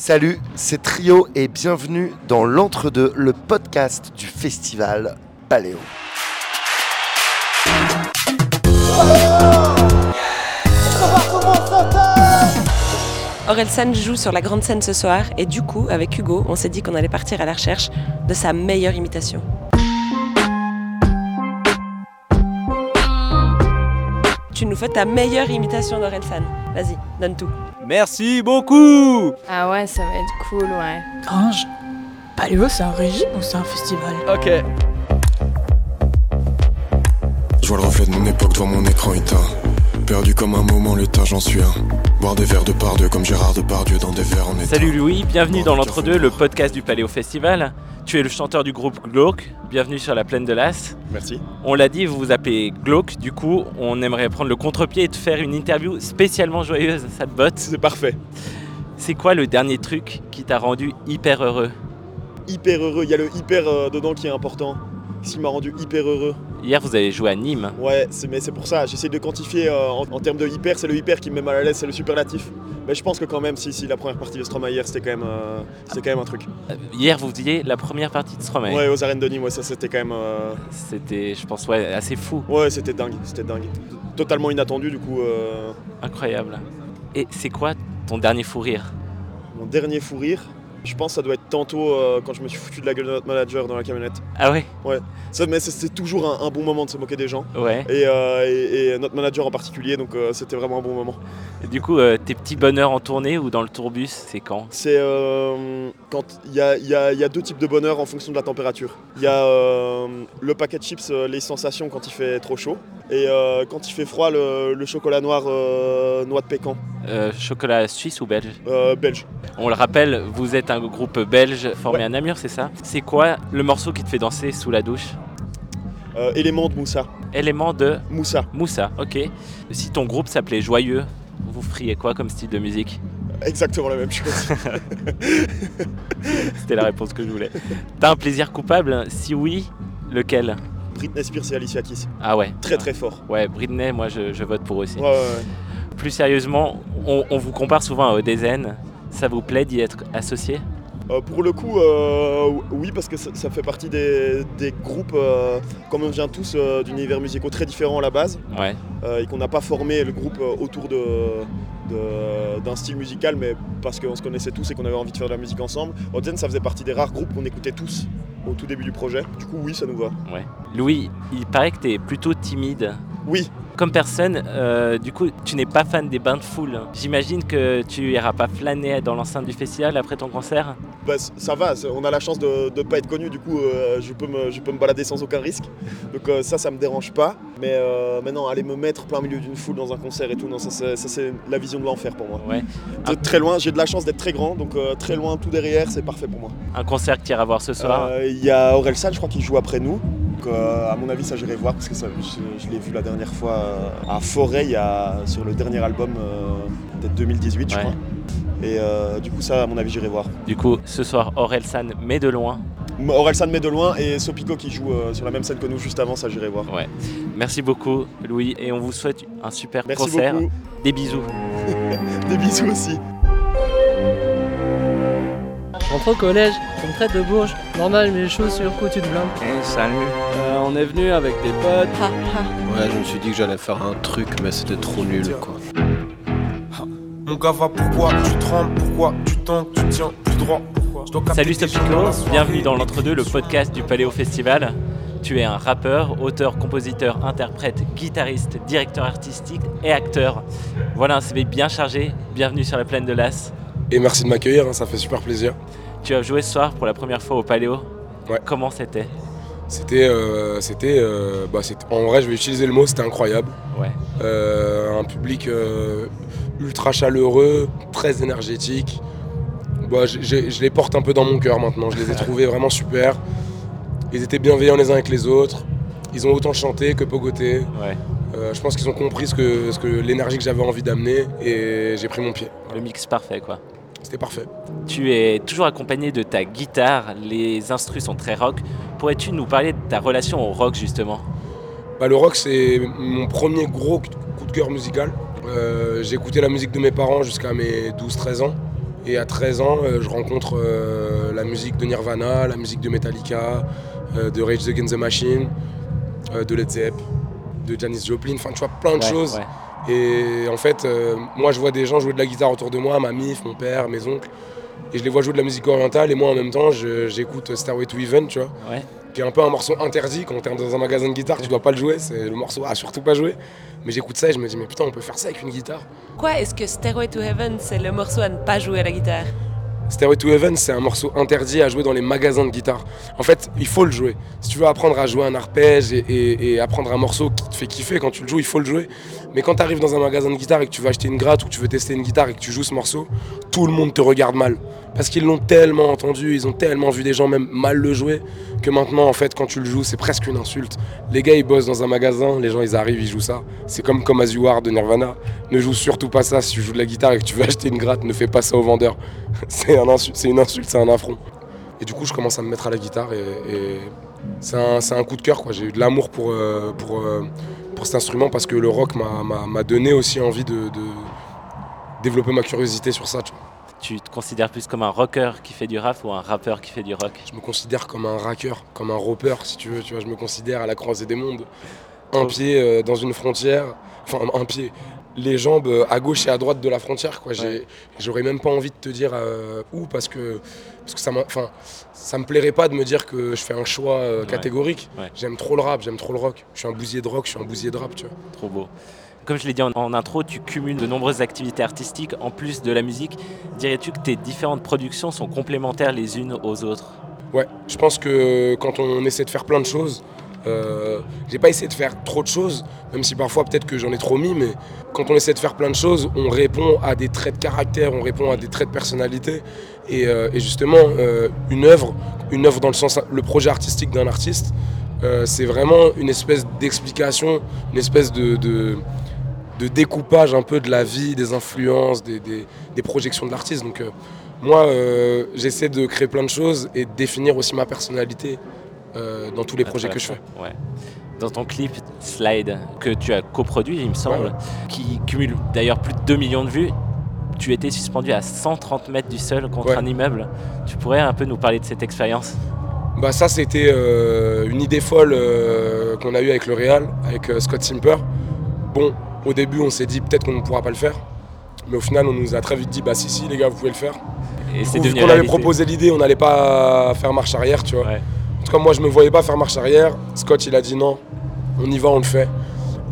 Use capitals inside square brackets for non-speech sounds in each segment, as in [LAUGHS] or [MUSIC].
Salut, c'est Trio et bienvenue dans l'entre-deux, le podcast du festival Paléo. Orelsan joue sur la grande scène ce soir et du coup, avec Hugo, on s'est dit qu'on allait partir à la recherche de sa meilleure imitation. Tu nous fais ta meilleure imitation d'Orelsan. Vas-y, donne tout. Merci beaucoup Ah ouais, ça va être cool, ouais. Grange, Paléo, c'est un régime ou c'est un festival? Ok. Je vois le reflet de mon époque devant mon écran éteint. Perdu comme un moment, l'état j'en suis un. Boire des verres de par deux comme Gérard Depardieu dans des verres en état. Salut Louis, bienvenue dans l'entre-deux, le podcast du Paléo Festival. Tu es le chanteur du groupe Glauque, bienvenue sur la plaine de l'As. Merci. On l'a dit, vous vous appelez Glauque, du coup, on aimerait prendre le contre-pied et te faire une interview spécialement joyeuse, ça te botte C'est parfait. C'est quoi le dernier truc qui t'a rendu hyper heureux? Hyper heureux. Il y a le hyper euh, dedans qui est important. Ce qui m'a rendu hyper heureux. Hier, vous avez joué à Nîmes. Ouais, mais c'est pour ça. J'essaie de quantifier euh, en, en termes de hyper. C'est le hyper qui me met mal à l'aise. C'est le superlatif. Mais je pense que quand même, si, si la première partie de Stromae hier, c'était quand même, euh, quand même un truc. Euh, Hier, vous faisiez la première partie de Stromae. Ouais, aux arènes de Nîmes, ouais, ça c'était quand même. euh, C'était, je pense, ouais, assez fou, Ouais, c'était dingue. C'était dingue. Totalement inattendu, du coup. euh, incroyable. Et c'est quoi ton dernier fou rire? Mon dernier fou rire? Je pense que ça doit être tantôt euh, quand je me suis foutu de la gueule de notre manager dans la camionnette. Ah ouais Ça, mais c'est, c'est toujours un, un bon moment de se moquer des gens. Ouais. Et, euh, et- et notre manager en particulier, donc euh, c'était vraiment un bon moment. Et du coup, tes petits bonheurs en tournée ou dans le tourbus, c'est quand? C'est quand il y a, il y a- il y a deux types de bonheur en fonction de la température. Il y a le paquet de chips, les sensations quand il fait trop chaud, et quand il fait froid, le, le chocolat noir noix de pécan, Chocolat suisse ou belge? Belge. On le rappelle, vous êtes un groupe belge formé Ouais. à Namur, c'est ça C'est quoi le morceau qui te fait danser sous la douche Euh, élément de Moussa. Élément de Moussa. Moussa, ok. Si ton groupe s'appelait Joyeux, vous feriez quoi comme style de musique Exactement la même chose. [LAUGHS] C'était la réponse que je voulais. T'as un plaisir coupable Si oui, lequel Britney Spears et Alicia Keys. Ah ouais. Très très fort. Ouais, Britney, moi je, je vote pour eux aussi. Ouais, ouais, ouais. Plus sérieusement, on, on vous compare souvent à Odezen. Ça vous plaît d'y être associé Euh, pour le coup, euh, oui, parce que ça, ça fait partie des, des groupes, euh, comme on vient tous euh, d'univers musicaux très différents à la base, Ouais. et qu'on n'a pas formé le groupe autour de- d'un style musical, mais parce qu'on se connaissait tous et qu'on avait envie de faire de la musique ensemble. Oden, ça faisait partie des rares groupes qu'on écoutait tous au tout début du projet. Du coup, oui, ça nous va. Ouais. Louis, il paraît que tu es plutôt timide. Oui, Comme personne, euh, du coup, tu n'es pas fan des bains de foule. J'imagine que tu iras pas flâner dans l'enceinte du festival après ton concert. bah, ça va, on a la chance de ne pas être connu, du coup, euh, je, peux me, je peux me balader sans aucun risque. Donc euh, ça, ça me dérange pas. Mais euh, maintenant, aller me mettre plein milieu d'une foule dans un concert et tout, non, ça, c'est- la vision de l'enfer pour moi. Ouais. De très loin, j'ai de la chance d'être très grand, donc très loin, tout derrière, c'est parfait pour moi. Un concert que tu iras voir ce soir. Il y a Orelsan, je crois qu'il joue après nous. Donc, euh, à mon avis, ça j'irai voir parce que ça, je, je l'ai vu la dernière fois euh, à Forêt, il y a, sur le dernier album, euh, peut-être 2018, je Ouais. crois. Et euh, du coup, ça, à mon avis, j'irai voir. Du coup, ce soir, Orelsan, mais de loin. Orelsan met de loin et Sopico qui joue euh, sur la même scène que nous juste avant, ça j'irai voir. Ouais. Merci beaucoup, Louis, et on vous souhaite un super Merci concert. beaucoup. Des bisous. [LAUGHS] Des bisous aussi. Au collège, on me traite de bourge. Normal, mes chaussures, quoi, tu te blindes. Eh, salut. Euh, on est venu avec des potes. Ha, ha. Ouais, je me suis dit que j'allais faire un truc, mais c'était trop nul, quoi. Mon gars va pourquoi? Tu trembles, pourquoi? Tu tentes, tu tiens plus droit, pourquoi? Salut Stopico, bienvenue dans l'entre-deux, le podcast du Paléo Festival. Tu es un rappeur, auteur, compositeur, interprète, guitariste, directeur artistique et acteur. Voilà un CV bien chargé. Bienvenue sur la plaine de l'As. Et merci de m'accueillir, hein, ça fait super plaisir. Tu as joué ce soir pour la première fois au Paléo. Ouais. Comment c'était? C'était, euh, c'était, euh, bah, c'était- en vrai, je vais utiliser le mot, c'était incroyable. Ouais. Euh, un public ultra chaleureux, très énergétique. Bah, je les porte un peu dans mon cœur maintenant. Je les ai [LAUGHS] trouvés vraiment super. Ils étaient bienveillants les uns avec les autres. Ils ont autant chanté que pogoté. Ouais. Je pense qu'ils ont compris ce que, ce que l'énergie que j'avais envie d'amener et j'ai pris mon pied. Le mix parfait quoi. C'était parfait. Tu es toujours accompagné de ta guitare, les instrus sont très rock. Pourrais-tu nous parler de ta relation au rock justement? Bah, le rock, c'est mon premier gros coup de cœur musical. Euh, j'ai écouté la musique de mes parents jusqu'à mes 12-13 ans. Et à 13 ans, euh, je rencontre euh, la musique de Nirvana, la musique de Metallica, euh, de Rage Against the Machine, de Led Zepp, de Janis Joplin, enfin tu vois plein de Ouais, choses. ouais. Et en fait, euh, moi je vois des gens jouer de la guitare autour de moi, ma mif, mon père, mes oncles, et je les vois jouer de la musique orientale, et moi en même temps j'écoute Starway to Heaven, tu vois, Ouais. qui est un peu un morceau interdit quand t'es dans un magasin de guitare, tu dois pas le jouer, c'est le morceau à surtout pas jouer. Mais j'écoute ça et je me dis, mais putain, on peut faire ça avec une guitare. Quoi Est-ce que Stairway to Heaven, c'est le morceau à ne pas jouer à la guitare? Stairway to Heaven, c'est un morceau interdit à jouer dans les magasins de guitare. En fait, il faut le jouer. Si tu veux apprendre à jouer un arpège et, apprendre un morceau qui te fait kiffer quand tu le joues, il faut le jouer. Mais quand tu arrives dans un magasin de guitare et que tu vas acheter une gratte ou que tu veux tester une guitare et que tu joues ce morceau, tout le monde te regarde mal. Parce qu'ils l'ont tellement entendu, ils ont tellement vu des gens même mal le jouer, que maintenant, en fait, quand tu le joues, c'est presque une insulte. Les gars, ils bossent dans un magasin, les gens, ils arrivent, ils jouent ça. C'est comme comme As You Are de Nirvana. Ne joue surtout pas ça. Si tu joues de la guitare et que tu veux [LAUGHS] acheter une gratte, ne fais pas ça au vendeur. [LAUGHS] c'est une insulte, c'est un affront. Et du coup, je commence à me mettre à la guitare et, c'est un, un coup de cœur. quoi. J'ai eu de l'amour pour, euh, euh, pour cet instrument parce que le rock m'a- donné aussi envie de, développer ma curiosité sur ça. Tu te considères plus comme un rocker qui fait du rap ou un rappeur qui fait du rock Je me considère comme un racker, comme un roper, si tu veux. Tu vois, je me considère à la croisée des mondes. Un pied euh, dans une frontière, enfin un pied, les jambes euh, à gauche et à droite de la frontière. Quoi. J'aurais même pas envie de te dire euh, où parce que, parce que ça, enfin, ça me plairait pas de me dire que je fais un choix Ouais. catégorique. Ouais. J'aime trop le rap, j'aime trop le rock. Je suis un bousier de rock, je suis un bousier de rap. Tu vois. Trop beau. Comme je l'ai dit en, intro, tu cumules de nombreuses activités artistiques en plus de la musique. Dirais-tu que tes différentes productions sont complémentaires les unes aux autres? Ouais, je pense que quand on essaie de faire plein de choses, euh, j'ai pas essayé de faire trop de choses, même si parfois peut-être que j'en ai trop mis, mais quand on essaie de faire plein de choses, on répond à des traits de caractère, on répond à des traits de personnalité. Et, euh, justement, euh, une œuvre, une œuvre dans le sens, le projet artistique d'un artiste, euh, c'est vraiment une espèce d'explication, une espèce de, de découpage un peu de la vie, des influences, des, des- des projections de l'artiste. Donc euh, moi, euh, j'essaie de créer plein de choses et de définir aussi ma personnalité euh, dans tous les projets que je fais. Ouais. Dans ton clip Slide, que tu as coproduit, il me semble, Ouais. qui cumule d'ailleurs plus de 2 millions de vues, tu étais suspendu à 130 mètres du sol contre Ouais. un immeuble. Tu pourrais un peu nous parler de cette expérience? Bah ça c'était une idée folle qu'on a eue avec le Real, avec Scott Simper. Bon, au début on s'est dit peut-être qu'on ne pourra pas le faire, mais au final on nous a très vite dit bah si si les gars vous pouvez le faire. Et c'est vu qu'on avait proposé l'idée, on n'allait pas faire marche arrière, tu vois. Ouais. En tout cas moi je me voyais pas faire marche arrière. Scott il a dit non, on y va, on le fait.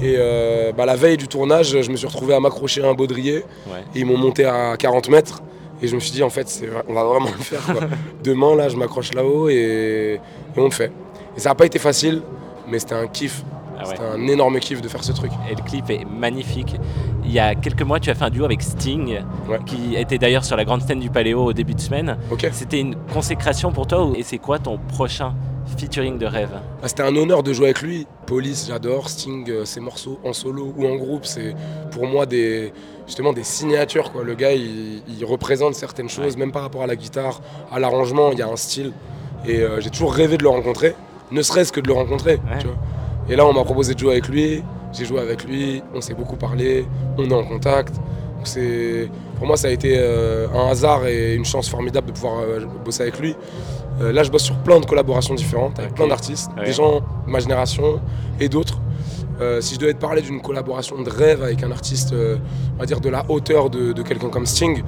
Et euh, bah, la veille du tournage, je me suis retrouvé à m'accrocher à un baudrier Ouais. et ils m'ont monté à 40 mètres. Et je me suis dit, en fait, on va vraiment le faire. quoi. [LAUGHS] Demain, là, je m'accroche là-haut et, et on le fait. Et ça n'a pas été facile, mais c'était un kiff. Ah ouais. C'était un énorme kiff de faire ce truc. Et le clip est magnifique. Il y a quelques mois, tu as fait un duo avec Sting, Ouais. qui était d'ailleurs sur la grande scène du Paléo au début de semaine. C'était une consécration pour toi et c'est quoi ton prochain featuring de rêve? Bah, c'était un honneur de jouer avec lui. Police, j'adore. Sting, euh, ses morceaux en solo ou en groupe, c'est pour moi des, justement des signatures. Quoi. Le gars, il, il représente certaines choses, Ouais. même par rapport à la guitare, à l'arrangement, il y a un style. Et euh, j'ai toujours rêvé de le rencontrer, ne serait-ce que de le rencontrer. Ouais. tu vois. Et là, on m'a proposé de jouer avec lui. J'ai joué avec lui, on s'est beaucoup parlé, on est en contact. Pour moi, ça a été euh, un hasard et une chance formidable de pouvoir euh, bosser avec lui. Euh, là, je bosse sur plein de collaborations différentes avec plein d'artistes, Ouais. des gens de ma génération et d'autres. Euh, si je devais te parler d'une collaboration de rêve avec un artiste, euh, on va dire de la hauteur de, de quelqu'un comme Sting,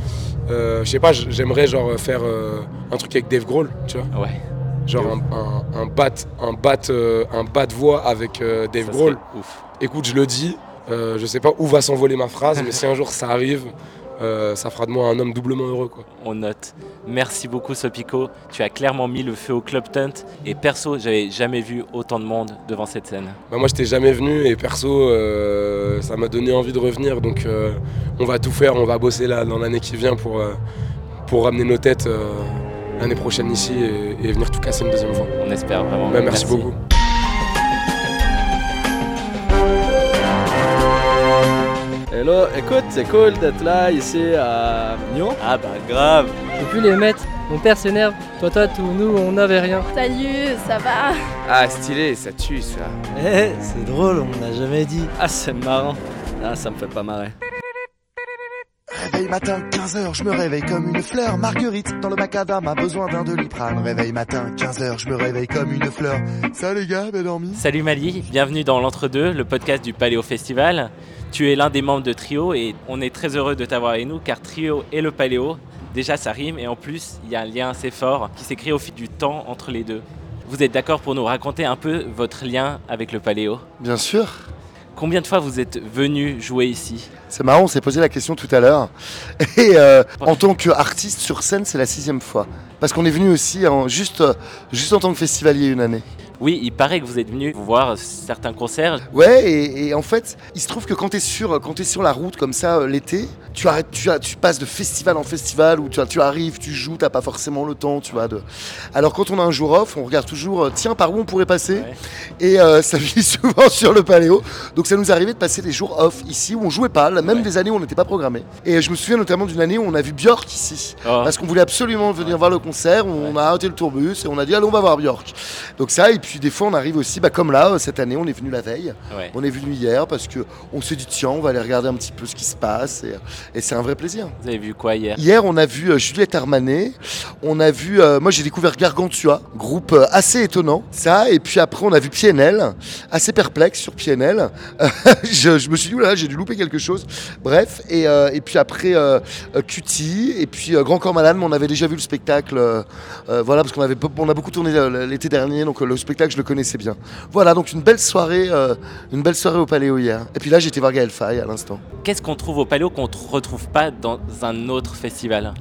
euh, je sais pas, j'aimerais genre faire un truc avec Dave Grohl, tu vois, Ouais. Genre un, un, un bat, un bat, euh, un bat de voix avec euh, Dave Grohl. Écoute, je le dis, euh, je sais pas où va s'envoler ma phrase, mais si un [LAUGHS] jour ça arrive, euh, ça fera de moi un homme doublement heureux, quoi. On note. Merci beaucoup Sopico. Tu as clairement mis le feu au Club Tent. Et perso, j'avais jamais vu autant de monde devant cette scène. Bah, moi, j'étais jamais venu et perso, ça m'a donné envie de revenir. Donc, on va tout faire. On va bosser là dans l'année qui vient pour, pour ramener nos têtes l'année prochaine ici et, et venir tout casser une deuxième fois. On espère vraiment. Bah, merci beaucoup. Hello, écoute, c'est cool d'être là ici à Nyon. Ah bah grave. J'ai pu les mettre. Mon père s'énerve. Toi, toi, tout, nous, on n'avait rien. Salut, ça va? Ah, stylé, ça tue ça. Eh, c'est drôle, on n'a jamais dit. Ah, c'est marrant. Ah, ça me fait pas marrer. Réveil matin, 15h, je me réveille comme une fleur. Marguerite, dans le macadam, a besoin d'un doliprane. Réveil matin, 15h, je me réveille comme une fleur. Ça les gars, bien dormi? Salut Mali, bienvenue dans l'Entre-deux, le podcast du Paléo Festival. Tu es l'un des membres de Trio et on est très heureux de t'avoir avec nous car Trio et le Paléo, déjà ça rime et en plus il y a un lien assez fort qui s'est créé au fil du temps entre les deux. Vous êtes d'accord pour nous raconter un peu votre lien avec le Paléo? Bien sûr. Combien de fois vous êtes venu jouer ici C'est marrant, on s'est posé la question tout à l'heure. [LAUGHS] Et euh, en tant qu'artiste sur scène, c'est la sixième fois. Parce qu'on est venu aussi en, juste, juste en tant que festivalier une année. Oui, il paraît que vous êtes venu voir certains concerts. Ouais, et, et en fait, il se trouve que quand tu es, sur- quand sur la route comme ça euh, l'été, tu, arrêtes, tu, as- tu passes de festival en festival où tu, tu arrives, tu joues, t'as pas forcément le temps, tu vois. De... Alors quand on a un jour off, on regarde toujours, euh, tiens, par où on pourrait passer? Et euh, ça [LAUGHS] finit souvent sur le paléo. Donc ça nous arrivait de passer des jours off ici où on jouait pas, même des années où on n'était pas programmé. Et je me souviens notamment d'une année où on a vu Björk ici. Oh. Parce qu'on voulait absolument venir voir le concert, on a arrêté le tourbus et on a dit allez on va voir Björk. Donc ça, et puis des fois on arrive aussi, bah, comme là, euh, cette année on est venu la veille. Ouais. On est venu hier parce que on s'est dit tiens on va aller regarder un petit peu ce qui se passe et, et c'est un vrai plaisir. Vous avez vu quoi hier? Hier on a vu euh, Juliette Armanet, on a vu, euh, moi j'ai découvert Gargantua, groupe assez étonnant, ça, et puis après on a vu PNL, assez perplexe sur PNL, [LAUGHS] je, je me suis dit oulala j'ai dû louper quelque chose, bref, et, euh, et puis après Cutie, et puis Grand Corps Malade, mais on avait déjà vu le spectacle, voilà, parce qu'on avait, on a beaucoup tourné l'été dernier, donc le spectacle je le connaissais bien. Voilà, donc une belle soirée, euh, une belle soirée au Paléo hier, et puis là j'étais voir Gaël Faye à l'instant. Qu'est-ce qu'on trouve au Paléo qu'on ne retrouve pas dans un autre festival?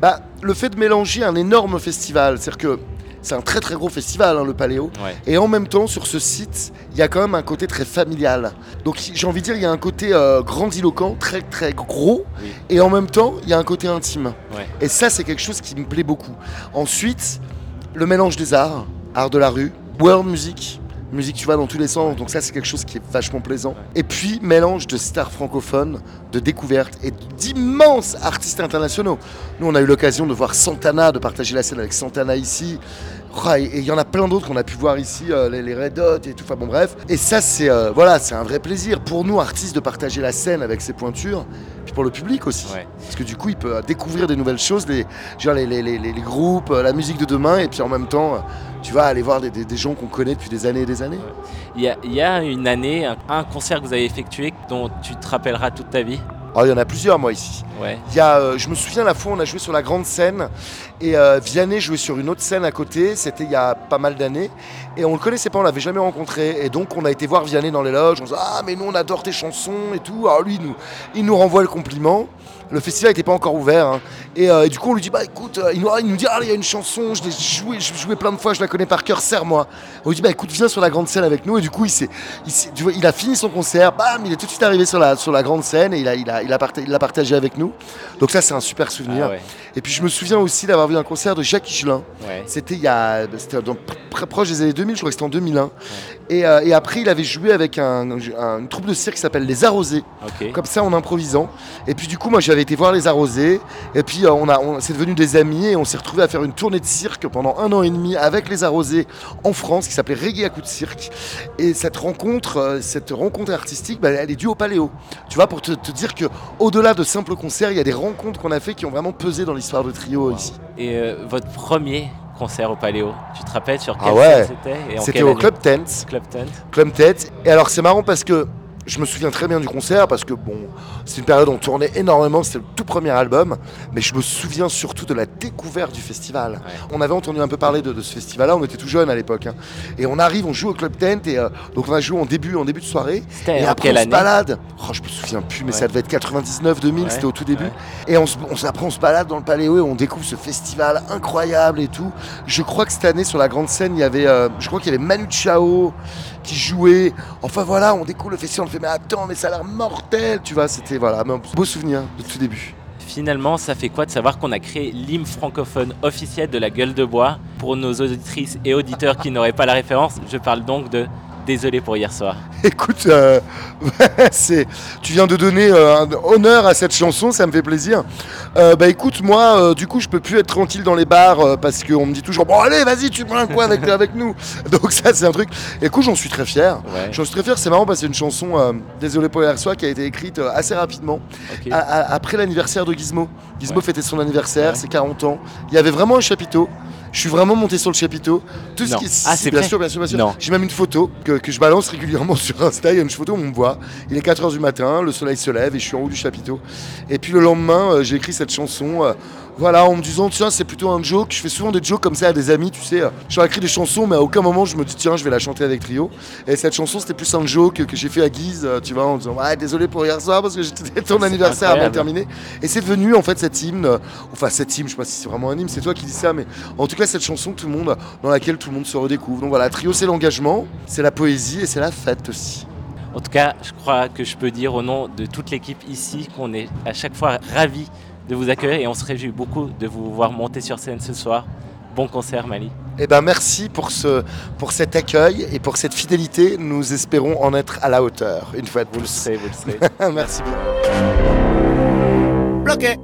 Bah, le fait de mélanger un énorme festival, c'est-à-dire que c'est un très très gros festival, hein, le Paléo. Ouais. Et en même temps, sur ce site, il y a quand même un côté très familial. Donc j'ai envie de dire, il y a un côté euh, grandiloquent, très très gros, Oui. et en même temps, il y a un côté intime. Ouais. Et ça, c'est quelque chose qui me plaît beaucoup. Ensuite, le mélange des arts, art de la rue, world music. Musique, tu vois, dans tous les sens. Donc ça, c'est quelque chose qui est vachement plaisant. Et puis, mélange de stars francophones, de découvertes et d'immenses artistes internationaux. Nous, on a eu l'occasion de voir Santana, de partager la scène avec Santana ici. Et il y en a plein d'autres qu'on a pu voir ici, euh, les, Red Hot et tout. Enfin bon, bref. Et ça, c'est euh, voilà, c'est un vrai plaisir pour nous, artistes, de partager la scène avec ses pointures. Pour le public aussi. Ouais. Parce que du coup, il peut découvrir des nouvelles choses, les, genre les, les- les- les- les groupes, euh, la musique de demain. Et puis en même temps, euh, tu vas aller voir des, des- des gens qu'on connaît depuis des années et des années. Il y, a, il y a une année, un, un concert que vous avez effectué dont tu te rappelleras toute ta vie Oh, il y en a plusieurs, moi, ici. Ouais. Il y a, euh, je me souviens la fois où on a joué sur la grande scène et euh, Vianney jouait sur une autre scène à côté. C'était il y a pas mal d'années et on le connaissait pas, on l'avait jamais rencontré. Et donc on a été voir Vianney dans les loges. On se dit ah mais nous on adore tes chansons et tout. Alors lui il nous, il nous renvoie le compliment. Le festival n'était pas encore ouvert hein. et, euh, et du coup on lui dit bah écoute, euh, il, nous, il nous dit ah il y a une chanson, je l'ai joué, je l'ai joué plein de fois, je la connais par cœur, serre-moi. On lui dit bah écoute viens sur la grande scène avec nous et du coup il il, s'est- tu vois, il a fini son concert, bam, il est tout de suite arrivé sur la, sur la grande scène et il a, il a, il a, parta- l'a partagé avec nous. Donc ça c'est un super souvenir. Ah ouais. Et puis je me souviens aussi d'avoir vu un concert de Jacques Higelin. Ouais. C'était il y a, c'était proche des années 2000, je crois que c'était en 2001. Et, euh, et après il avait joué avec un- un- une troupe de cirque qui s'appelle Les Arrosés. Comme ça en improvisant. Et puis du coup moi j'avais été voir Les Arrosés. Et puis euh, on a, on, c'est devenu des amis et on s'est retrouvé à faire une tournée de cirque pendant un an et demi avec Les Arrosés en France qui s'appelait Reggae à coup de cirque. Et cette rencontre, euh, cette rencontre artistique, bah, elle est due au Paléo. Tu vois, pour te, te dire que au-delà de simples concerts, il y a des rencontres qu'on a fait qui ont vraiment pesé dans l'histoire de Trio ici. Et votre premier concert au Paléo, tu te rappelles sur Ah quelle ouais. scène c'était C'était au Club Tent. Club Tent. Club Tent. Et alors c'est marrant parce que je me souviens très bien du concert parce que bon, c'est une période où on tournait énormément, c'était le tout premier album, mais je me souviens surtout de la découverte du festival. On avait entendu un peu parler de, de ce festival-là, on était tout jeunes à l'époque, hein. et on arrive, on joue au Club Tent, et euh, donc on a joué en début, en début de soirée, et après on se balade. Oh, je me souviens plus, mais ça devait être 99, 2000, Ouais, c'était au tout début. Et on se, on après on se balade dans le Paléo et on découvre ce festival incroyable et tout. Je crois que cette année sur la grande scène, il y avait, euh, je crois qu'il y avait Manu Chao qui jouait. Enfin voilà, on découvre le festival, mais attends, mais ça a l'air mortel, tu vois. C'était voilà, un beau souvenir de tout début. Finalement, ça fait quoi de savoir qu'on a créé l'hymne francophone officiel de la gueule de bois? Pour nos auditrices et auditeurs qui n'auraient pas la référence, je parle donc de Désolé pour hier soir. [LAUGHS] Écoute, euh, [LAUGHS] c'est, tu viens de donner euh, un honneur à cette chanson, ça me fait plaisir. Euh, bah écoute, moi, euh, du coup, je peux plus être tranquille dans les bars euh, parce qu'on me dit toujours bon allez, vas-y, tu prends un coin avec, [LAUGHS] avec nous. Donc ça, c'est un truc. Écoute, j'en suis très fier. Ouais. J'en suis très fier. C'est marrant parce que c'est une chanson, euh, désolé pour hier soir, qui a été écrite euh, assez rapidement après l'anniversaire de Gizmo. Gizmo fêtait son anniversaire, c'est 40 ans. Il y avait vraiment un chapiteau. Je suis vraiment monté sur le chapiteau. Tout Non. ce qui Ah, c'est bien sûr, bien sûr, bien sûr. J'ai même une photo que, que je balance régulièrement [LAUGHS] sur Insta. Il y a une photo où on me voit. Il est 4h du matin, le soleil se lève et je suis en haut du chapiteau. Et puis le lendemain, euh, j'ai écrit cette chanson. Voilà, en me disant, tiens, c'est plutôt un joke. Je fais souvent des jokes comme ça à des amis, tu sais. Je leur écris des chansons, mais à aucun moment je me dis, tiens, je vais la chanter avec Trio. Et cette chanson, c'était plus un joke que j'ai fait à Guise, euh, tu vois, en disant, ouais, désolé pour hier soir parce que j'étais [LAUGHS] ton anniversaire mal incroyable. terminé. Et c'est devenu en fait cet hymne, euh, enfin cet hymne, je sais pas si c'est vraiment un hymne, c'est toi qui dis ça, mais en tout cas cette chanson tout le monde, dans laquelle tout le monde se redécouvre. Donc voilà, Trio c'est l'engagement, c'est la poésie et c'est la fête aussi. En tout cas, je crois que je peux dire au nom de toute l'équipe ici qu'on est à chaque fois ravis de vous accueillir et on se réjouit beaucoup de vous voir monter sur scène ce soir. Bon concert, Mali. Eh ben merci pour, ce, pour cet accueil et pour cette fidélité. Nous espérons en être à la hauteur, une fois de Vous le plus. serez, vous le serez. [LAUGHS] merci beaucoup. Bloqué.